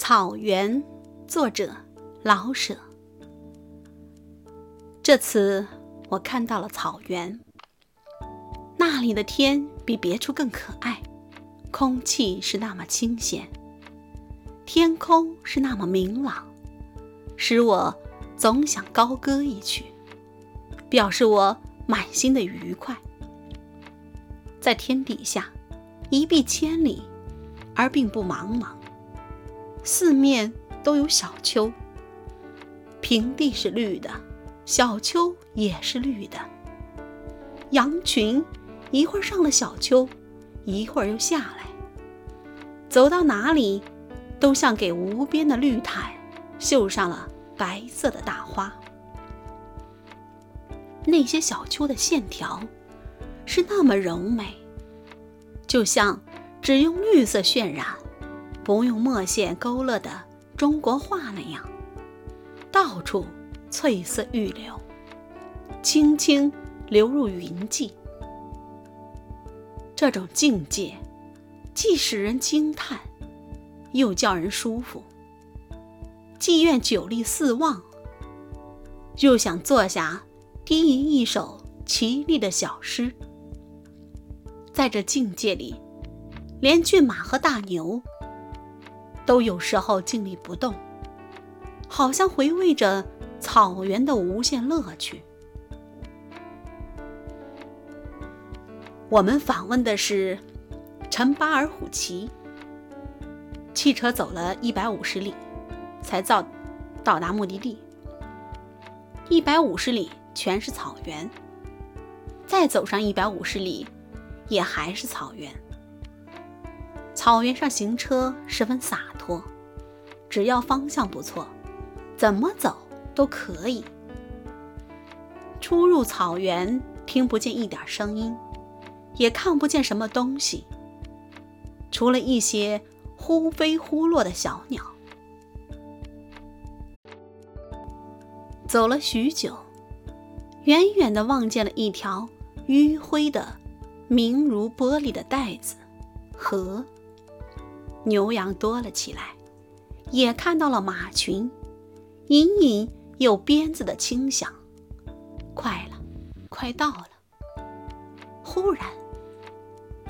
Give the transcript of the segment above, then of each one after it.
草原，作者老舍。这次我看到了草原，那里的天比别处更可爱，空气是那么清闲，天空是那么明朗，使我总想高歌一曲，表示我满心的愉快。在天底下，一碧千里，而并不茫茫。四面都有小丘，平地是绿的，小丘也是绿的。羊群一会儿上了小丘，一会儿又下来，走到哪里，都像给无边的绿毯绣上了白色的大花。那些小丘的线条是那么柔美，就像只用绿色渲染。不用墨线勾勒的中国画那样，到处翠色欲流，轻轻流入云际。这种境界，既使人惊叹，又叫人舒服。既愿久立四望，又想坐下低吟一首绮丽的小诗。在这境界里，连骏马和大牛。都有时候静立不动，好像回味着草原的无限乐趣。我们访问的是陈巴尔虎旗，汽车走了一百五十里，才到到达目的地。一百五十里全是草原，再走上一百五十里，也还是草原。草原上行车十分洒脱，只要方向不错，怎么走都可以。出入草原，听不见一点声音，也看不见什么东西，除了一些忽飞忽落的小鸟。走了许久，远远的望见了一条迂灰的、明如玻璃的带子河。牛羊多了起来，也看到了马群，隐隐有鞭子的轻响。快了，快到了。忽然，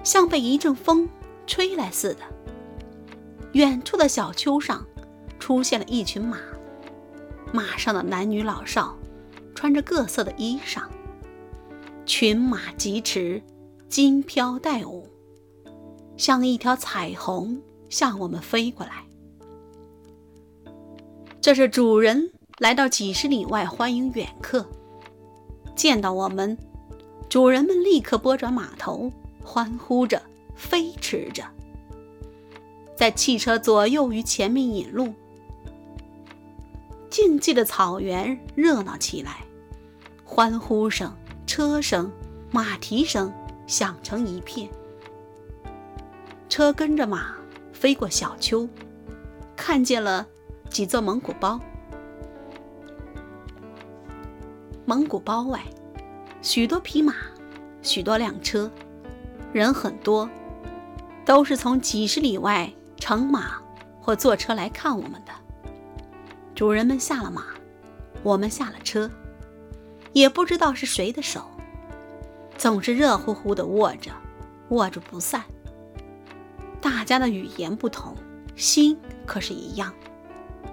像被一阵风吹来似的，远处的小丘上出现了一群马，马上的男女老少穿着各色的衣裳，群马疾驰，金飘带舞，像一条彩虹。向我们飞过来，这是主人来到几十里外欢迎远客。见到我们，主人们立刻拨转马头，欢呼着，飞驰着，在汽车左右与前面引路。静寂的草原热闹起来，欢呼声、车声、马蹄声响成一片，车跟着马。飞过小丘，看见了几座蒙古包。蒙古包外，许多匹马，许多辆车，人很多，都是从几十里外乘马或坐车来看我们的。主人们下了马，我们下了车，也不知道是谁的手，总是热乎乎的握着，握住不散。大家的语言不同，心可是一样。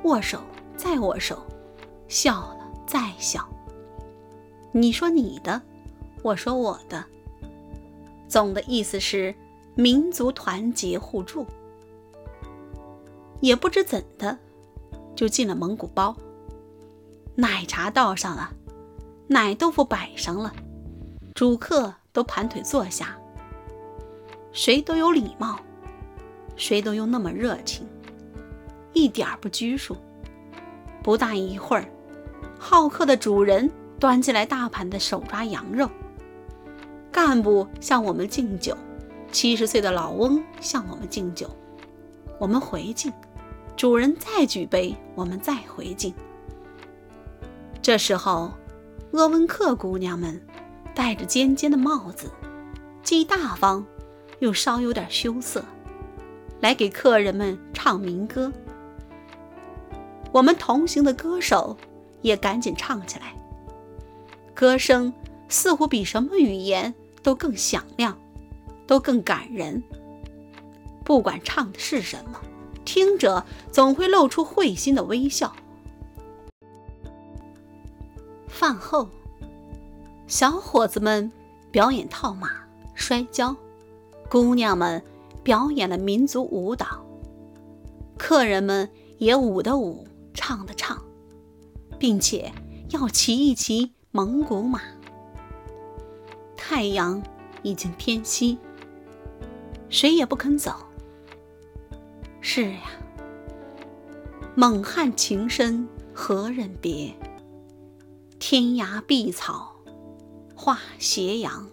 握手，再握手，笑了，再笑。你说你的，我说我的，总的意思是民族团结互助。也不知怎的，就进了蒙古包。奶茶倒上了，奶豆腐摆上了，主客都盘腿坐下，谁都有礼貌。谁都又那么热情，一点儿不拘束。不大一会儿，好客的主人端进来大盘的手抓羊肉。干部向我们敬酒，七十岁的老翁向我们敬酒。我们回敬，主人再举杯，我们再回敬。这时候，鄂温克姑娘们戴着尖尖的帽子，既大方，又稍有点羞涩。来给客人们唱民歌，我们同行的歌手也赶紧唱起来。歌声似乎比什么语言都更响亮，都更感人。不管唱的是什么，听者总会露出会心的微笑。饭后，小伙子们表演套马、摔跤，姑娘们表演了民族舞蹈。客人们也舞的舞，唱的唱，并且要骑一骑蒙古马。太阳已经偏西，谁也不肯走。是呀，蒙汉情深何忍别？天涯碧草化斜阳。